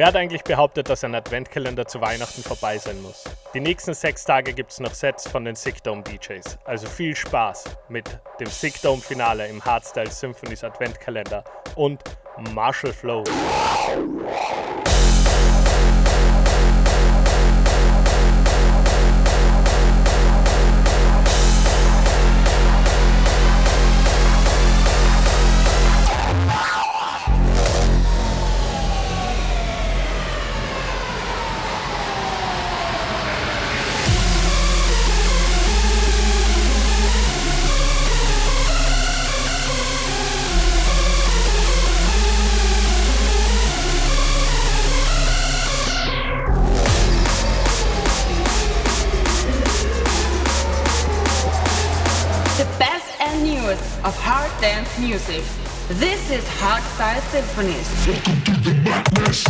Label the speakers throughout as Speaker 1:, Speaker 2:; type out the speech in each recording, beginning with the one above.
Speaker 1: Wer hat eigentlich behauptet, dass ein Adventkalender zu Weihnachten vorbei sein muss? Die nächsten sechs Tage gibt es noch Sets von den Sickdome DJs. Also viel Spaß mit dem Sickdome Finale im Hardstyle Symphonies Adventkalender und Marshall Flow.
Speaker 2: Symphonies. Welcome to the madness.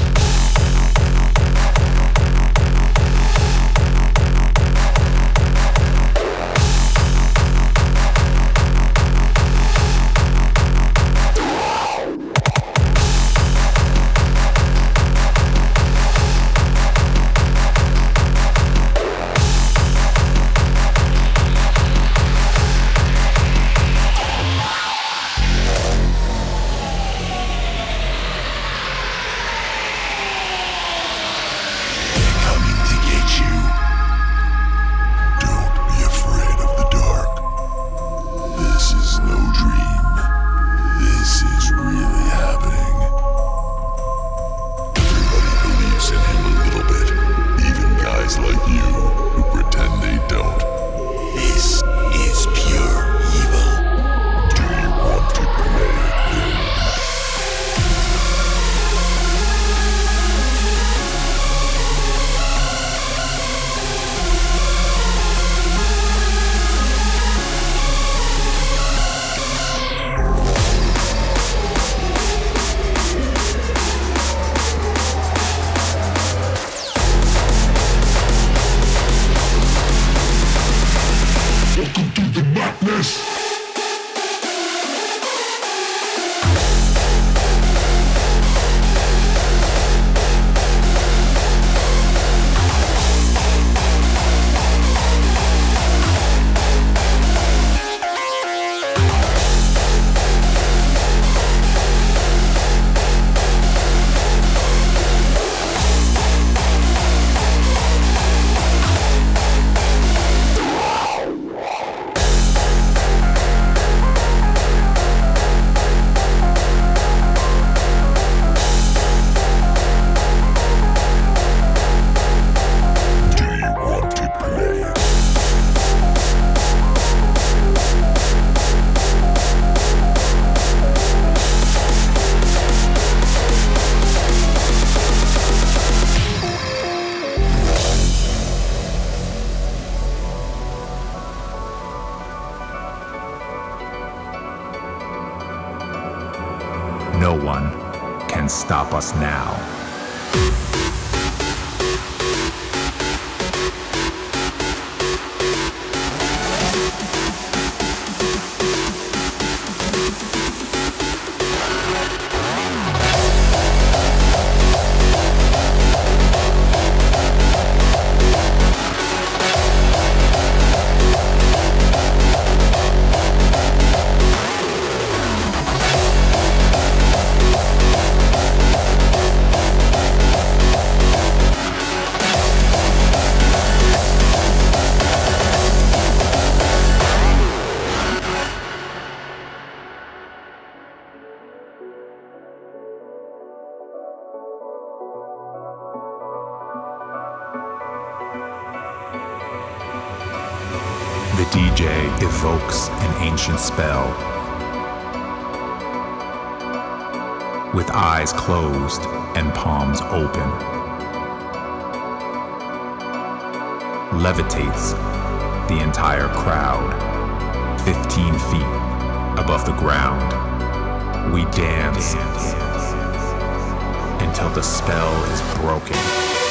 Speaker 3: Until the spell is broken.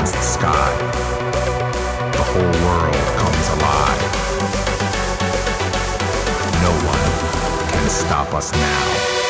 Speaker 3: climbs the sky. The whole world comes alive. No one can stop
Speaker 4: us now.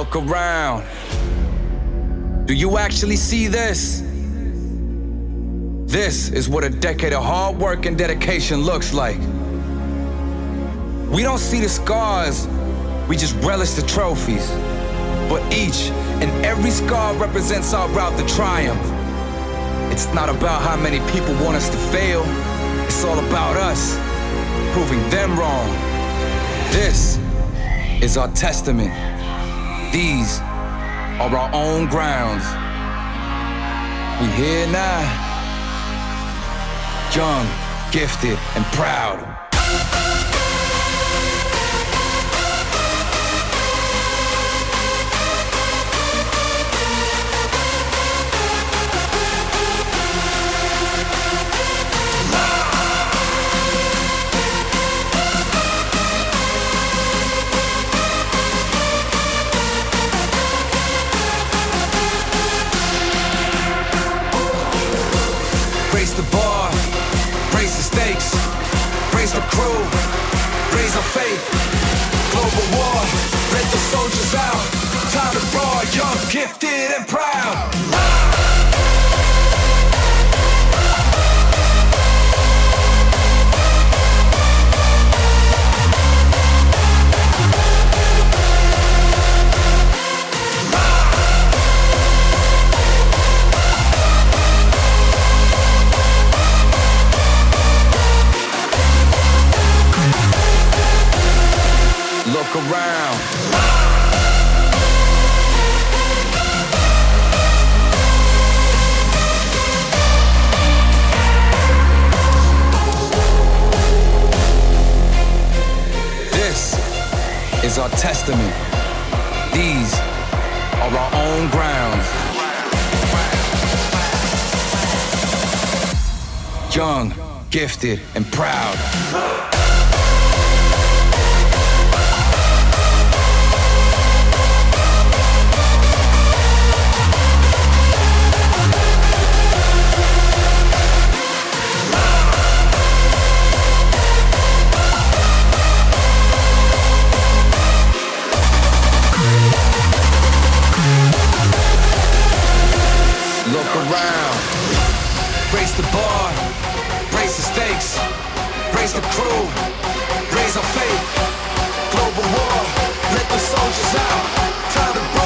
Speaker 5: Look around. Do you actually see this? This is what a decade of hard work and dedication looks like. We don't see the scars, we just relish the trophies. But each and every scar represents our route to triumph. It's not about how many people want us to fail, it's all about us proving them wrong. This is our testament. These are our own grounds. We here now, young, gifted, and proud. Crew, raise our faith. Global war, let the soldiers out. Time to roar, young, gifted, and proud. Look around. This is our testament. These are our own grounds. Young, gifted, and proud. The bar. Raise the stakes. Raise the crew. Raise our faith. Global war. Let the soldiers out. Time to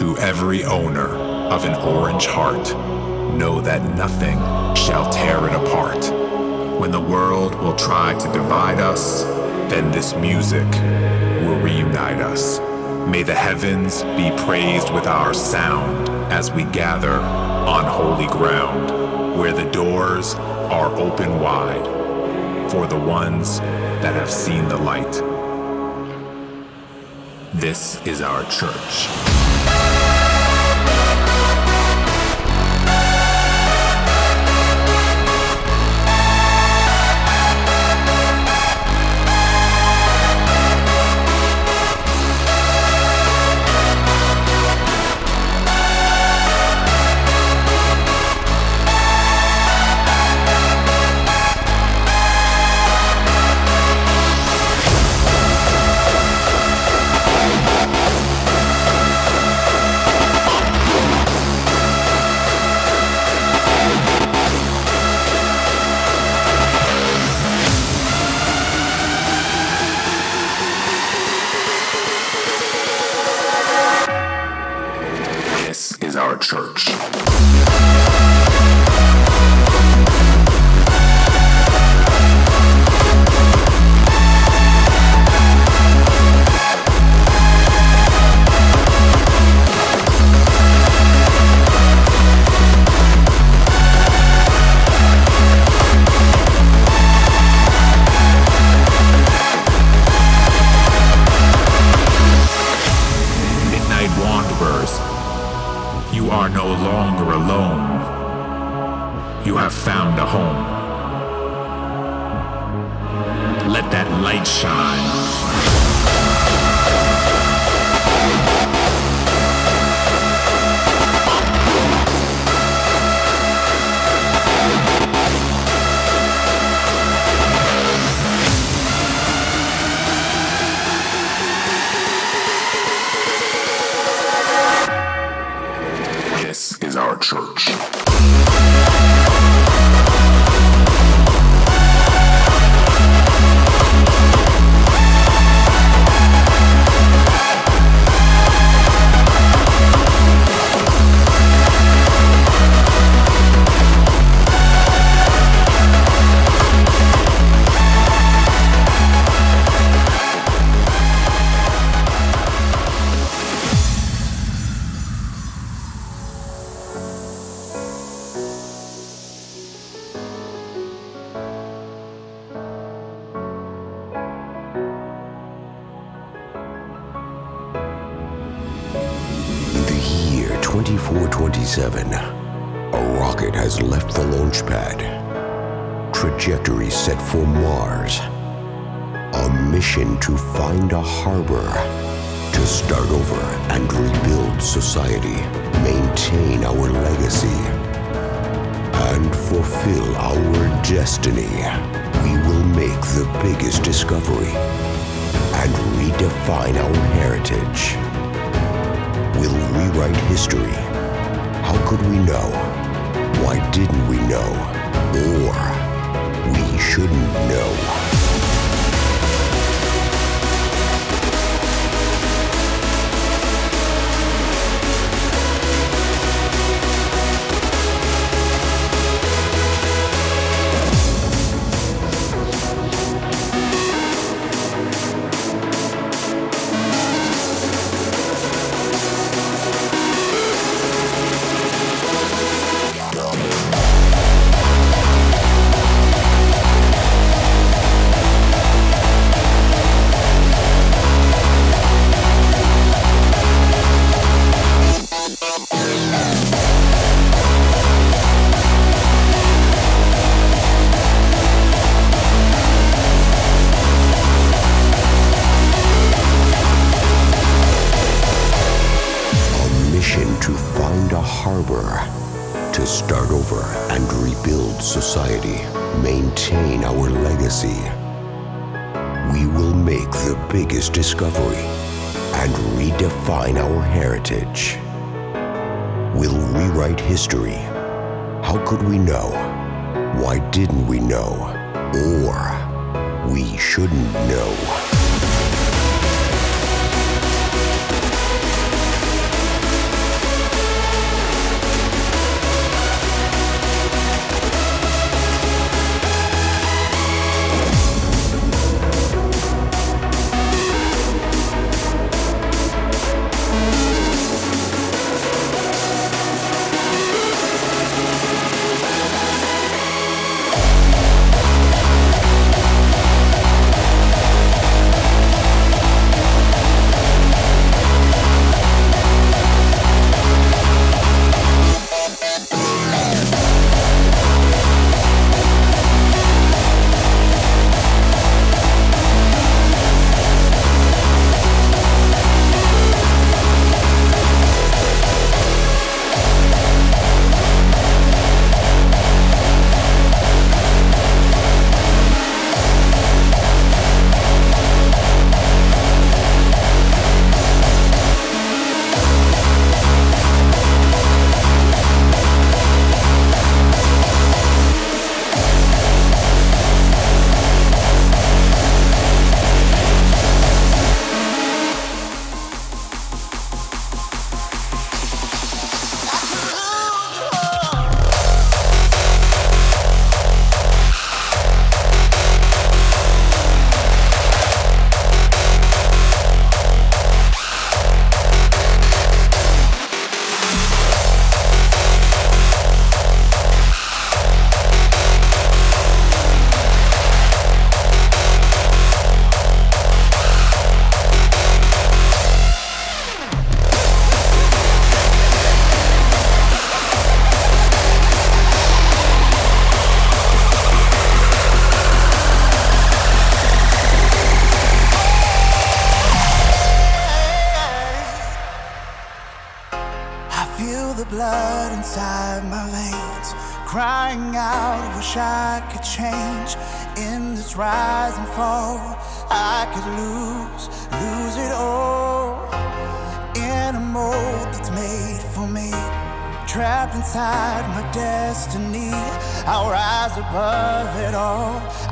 Speaker 4: To every owner of an orange heart, know that nothing shall tear it apart. When the world will try to divide us, then this music will reunite us. May the heavens be praised with our sound as we gather on holy ground, where the doors are open wide for the ones that have seen the light. This is our church.
Speaker 6: 2427, a rocket has left the launch pad. Trajectory set for Mars. A mission to find a harbor. To start over and rebuild society. Maintain our legacy. And fulfill our destiny. We will make the biggest discovery. And redefine our heritage will rewrite history. How could we know? Why didn't we know? Or we shouldn't know. Society. Maintain our legacy. We will make the biggest discovery and redefine our heritage. We'll rewrite history. How could we know? Why didn't we know? Or we shouldn't know.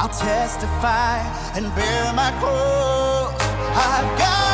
Speaker 7: I'll testify and bear my cross. I've got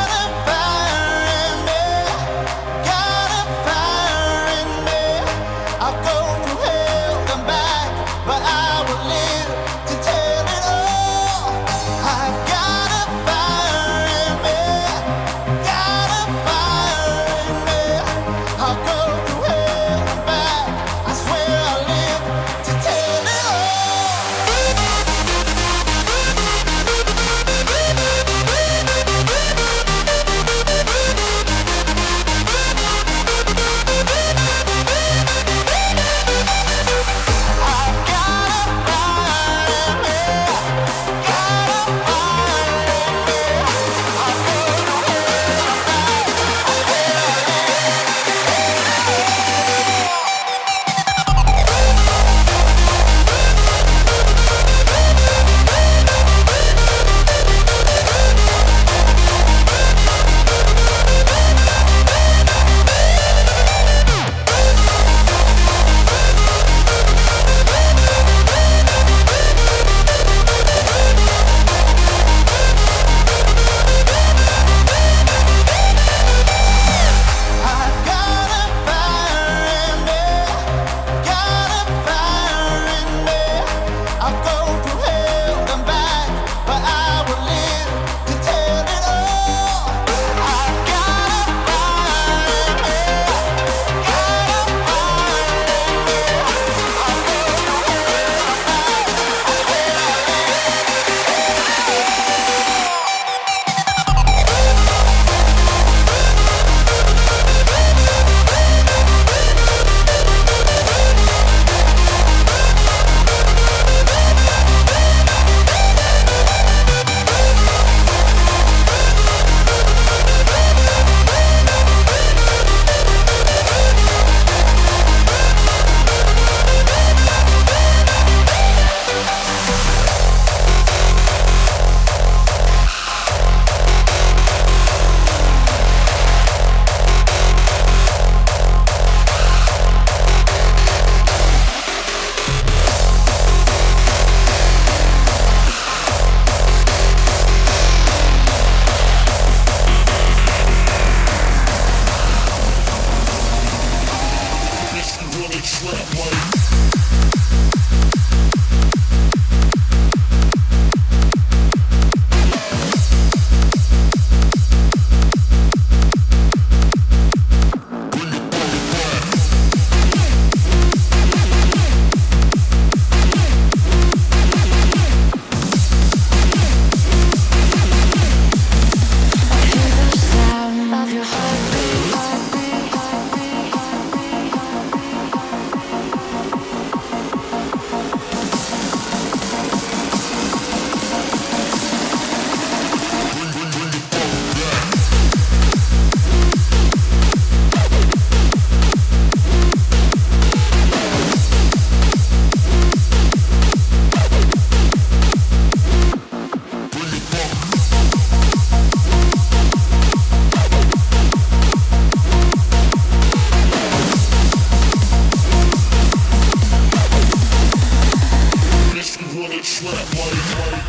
Speaker 7: slap, white,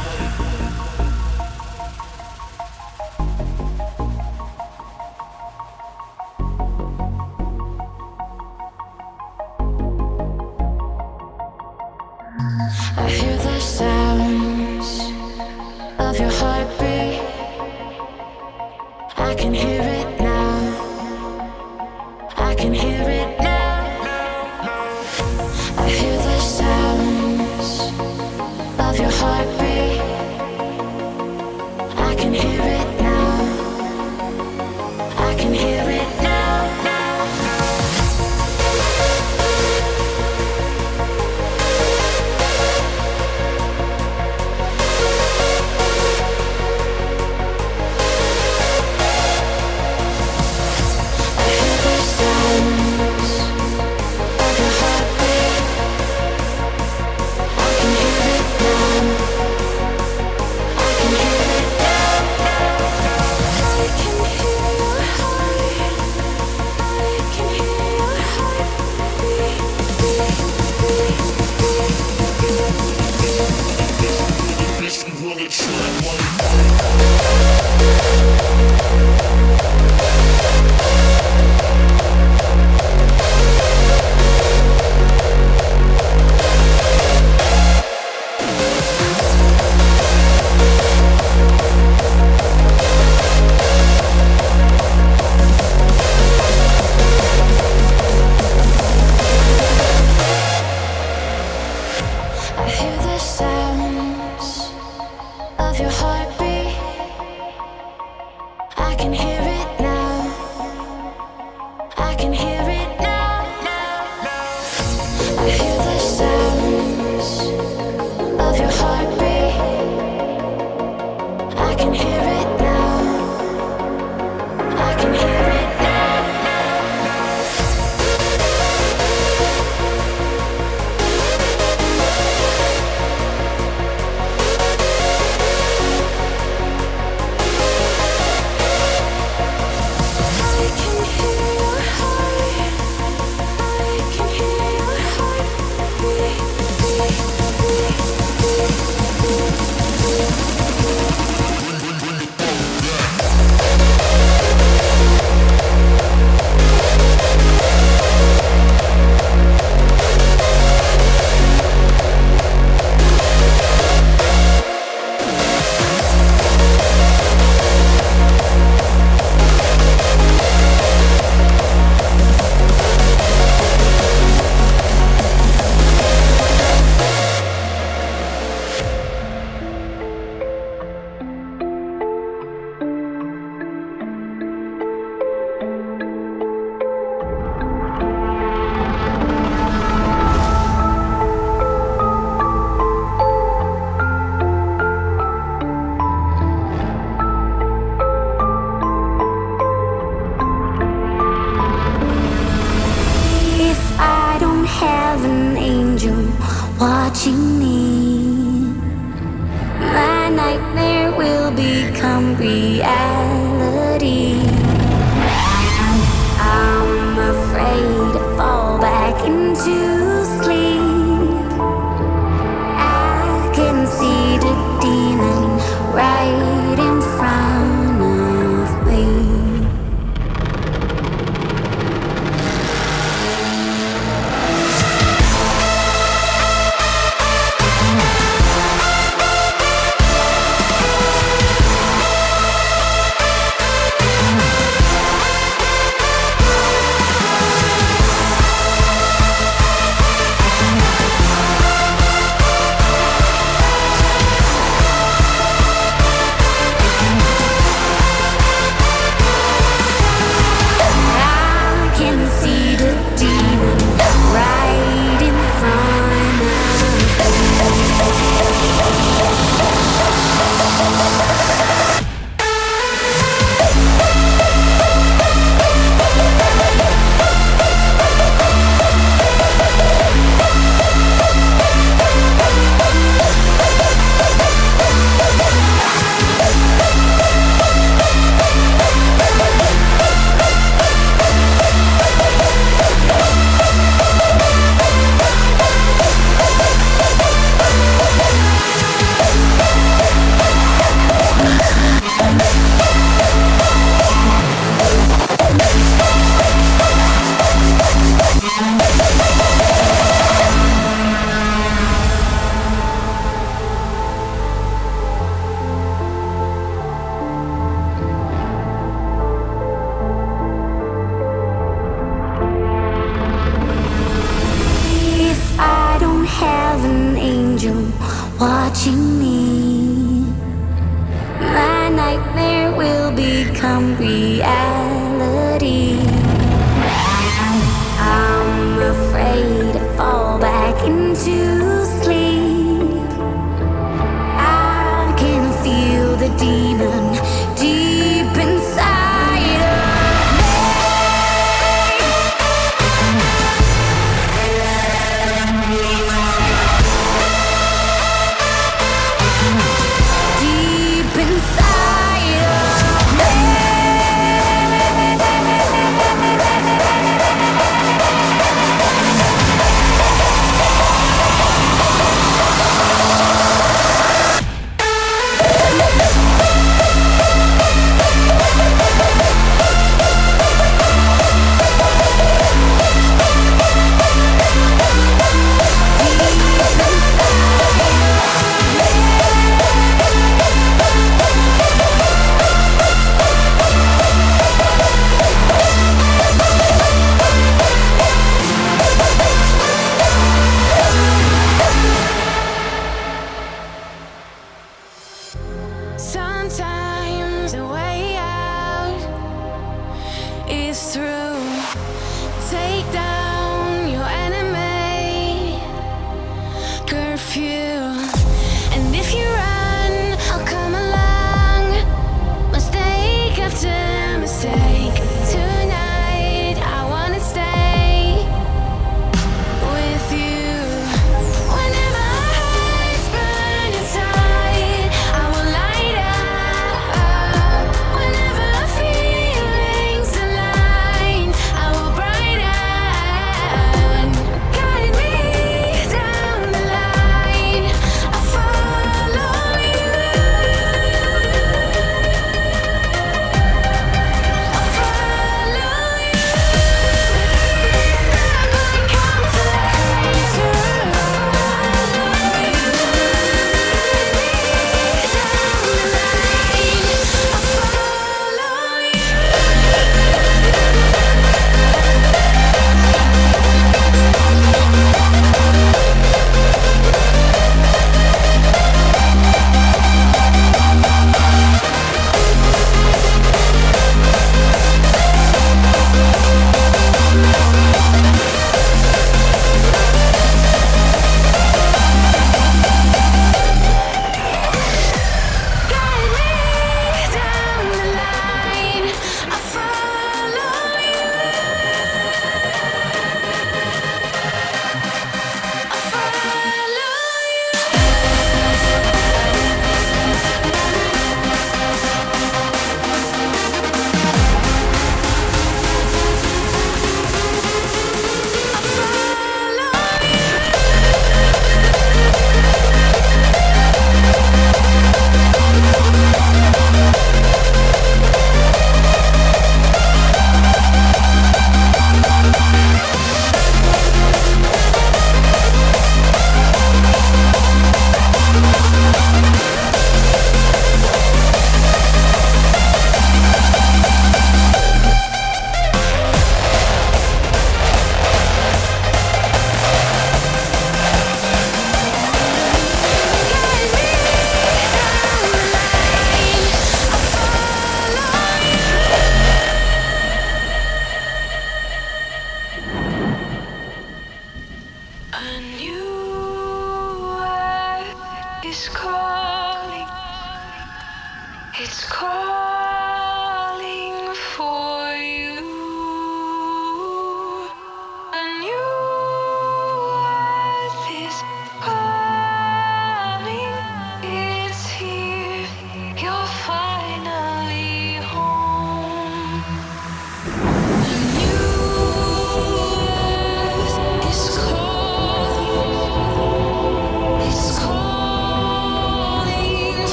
Speaker 7: white.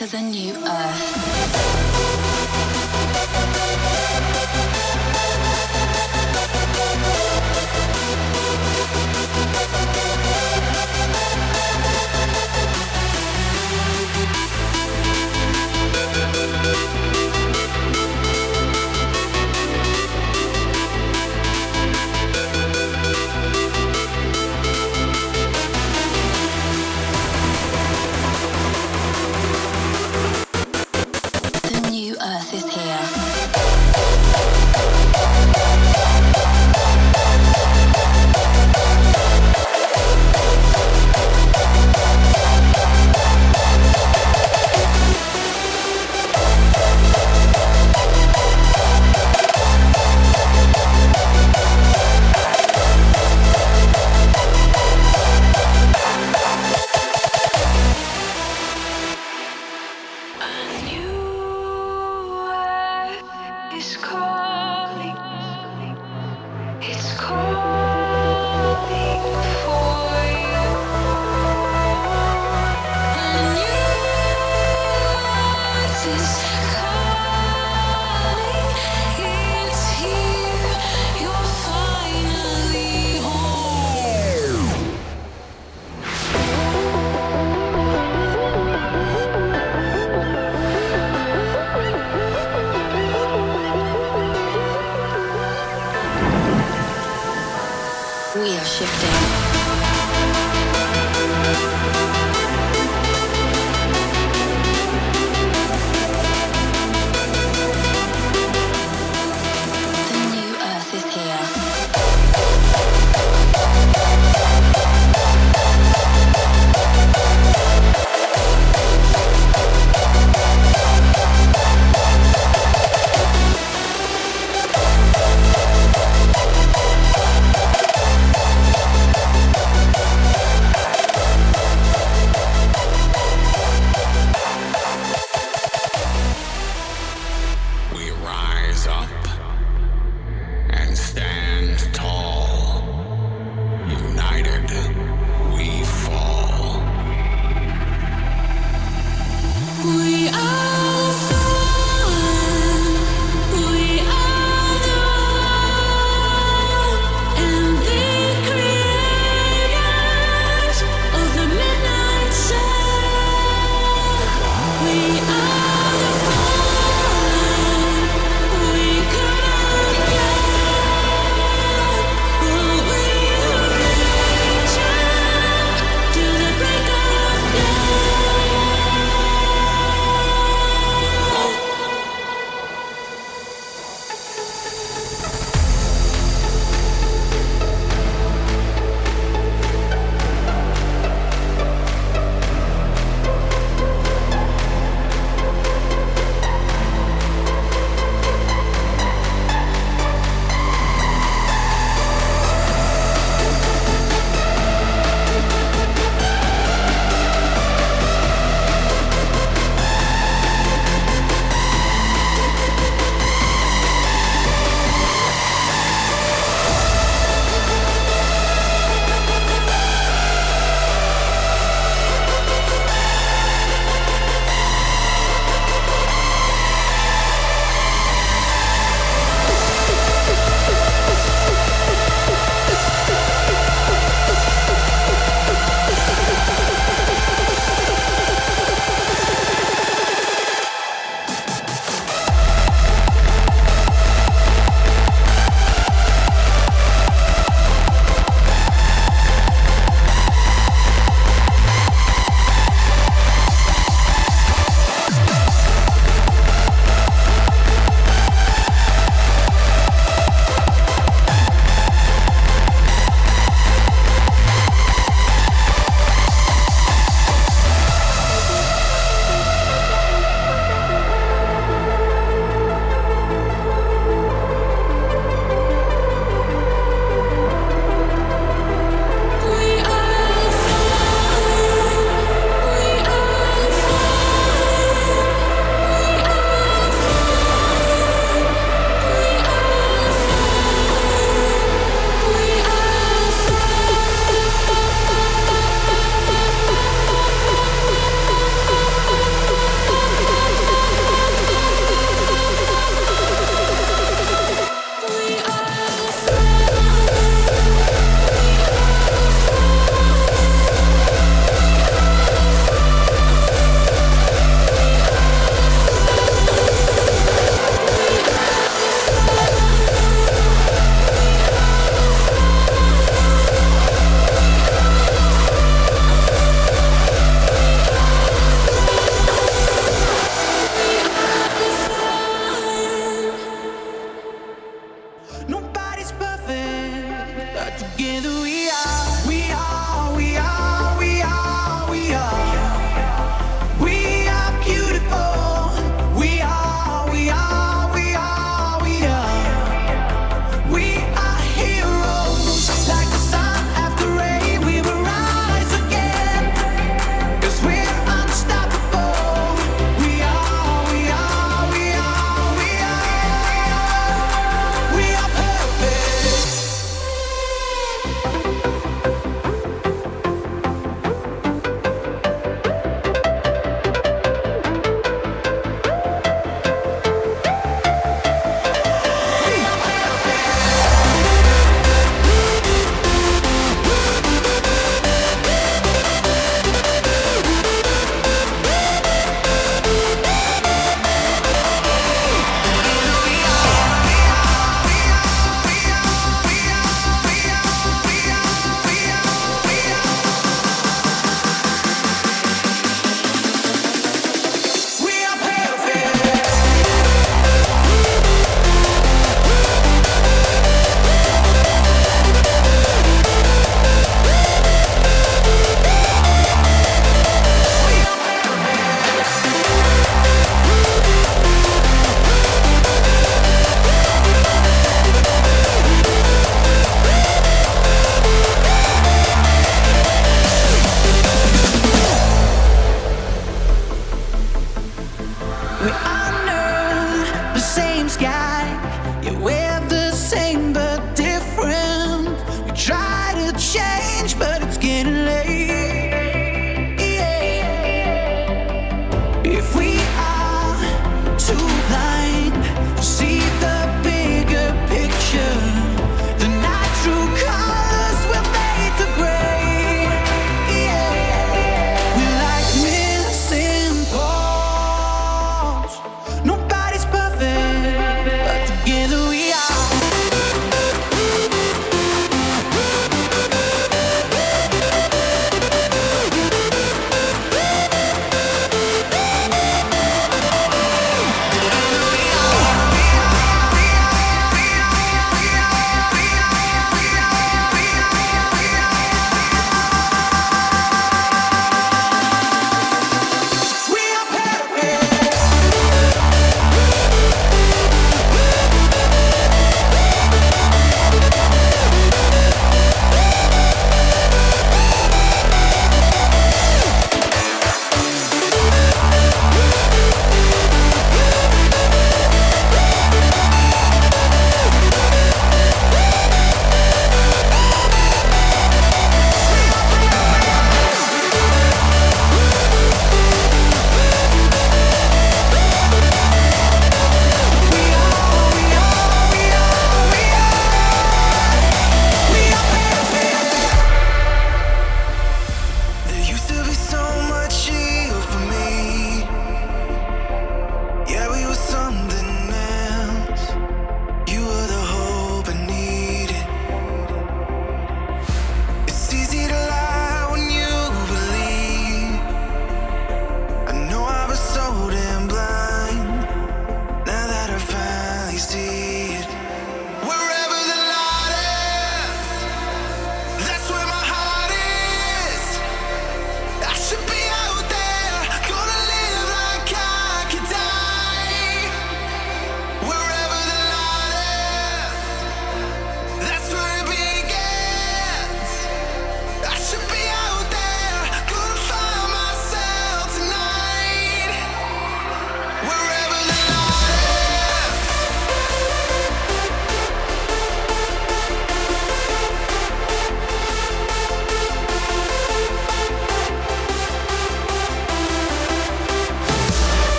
Speaker 7: To
Speaker 8: the
Speaker 3: new earth.
Speaker 9: sky.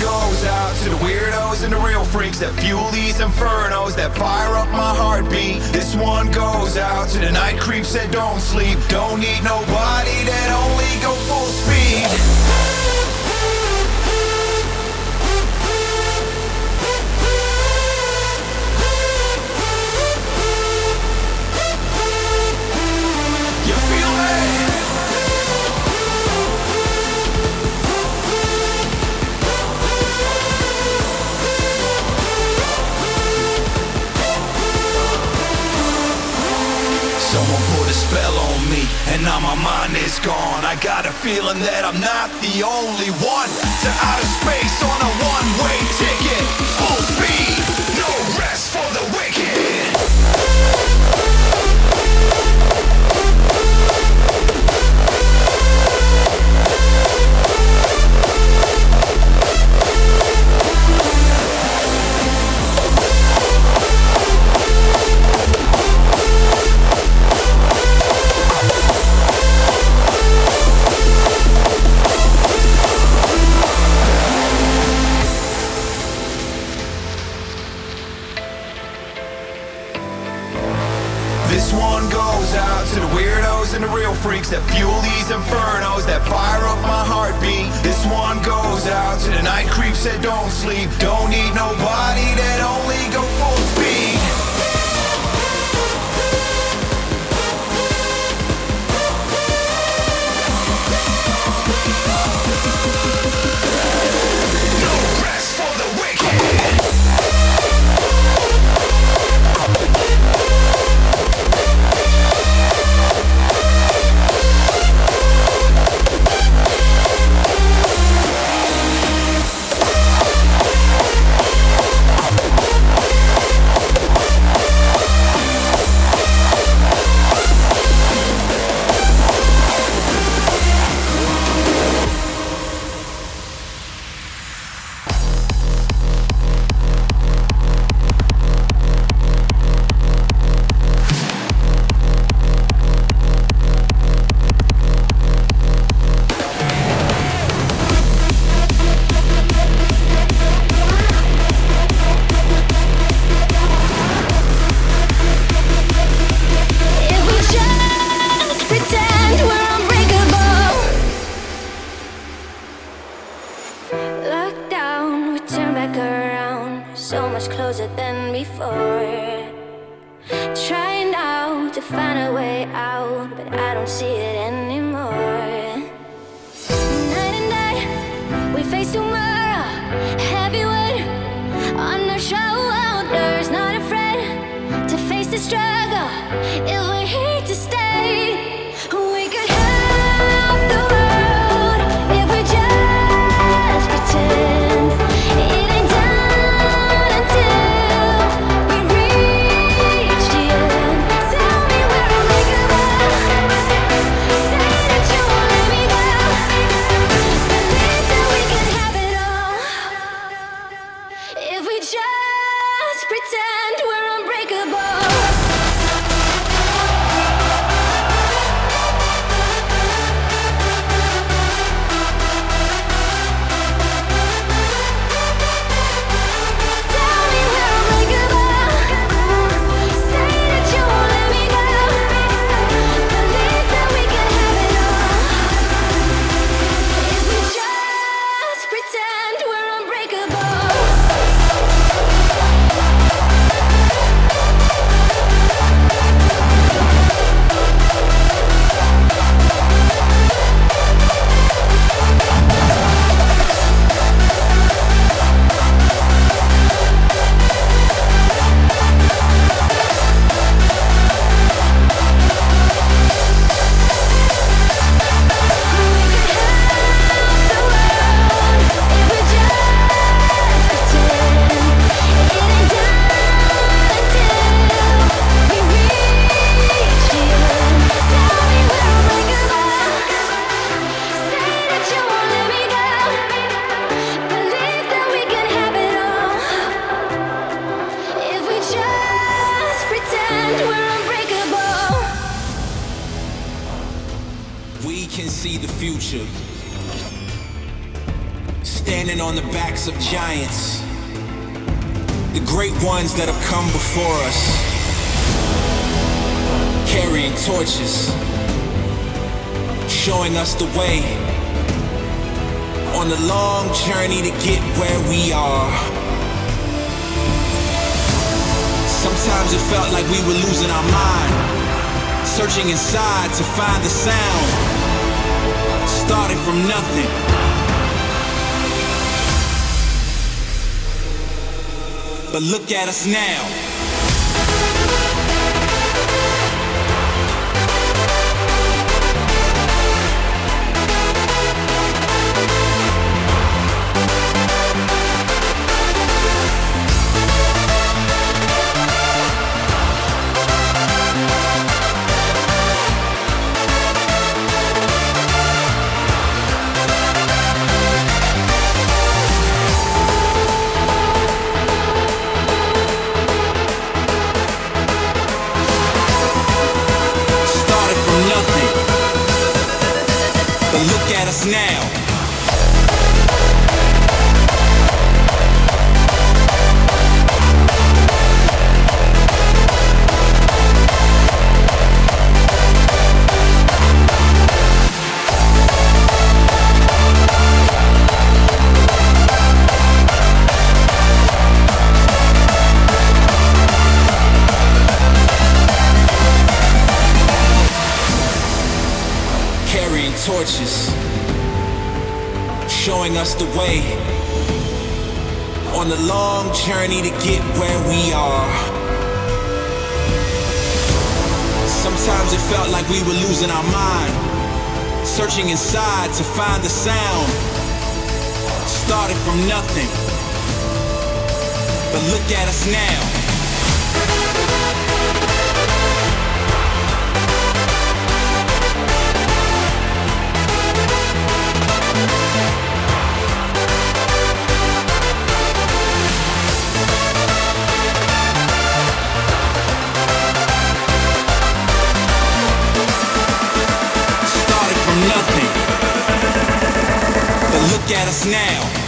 Speaker 3: Goes out to the weirdos and the real freaks that fuel these infernos that fire up my heartbeat. This one goes out to the night creeps that don't sleep. Don't need nobody that only go full speed. Now my mind is gone. I got a feeling that I'm not the only one. To outer space on a one-way ticket, full speed, no rest for the we can see the future.
Speaker 5: Standing on the backs of giants, the great ones that have come before us, carrying torches, showing us the way on the long journey to get where we are. Sometimes it felt like we were losing our mind searching inside to find the sound. Started from nothing. But look at us now. The way on the long journey to get where we are. Sometimes it felt like we were losing our mind, searching inside to find the sound. Started from nothing, but look at us now. Look at us now.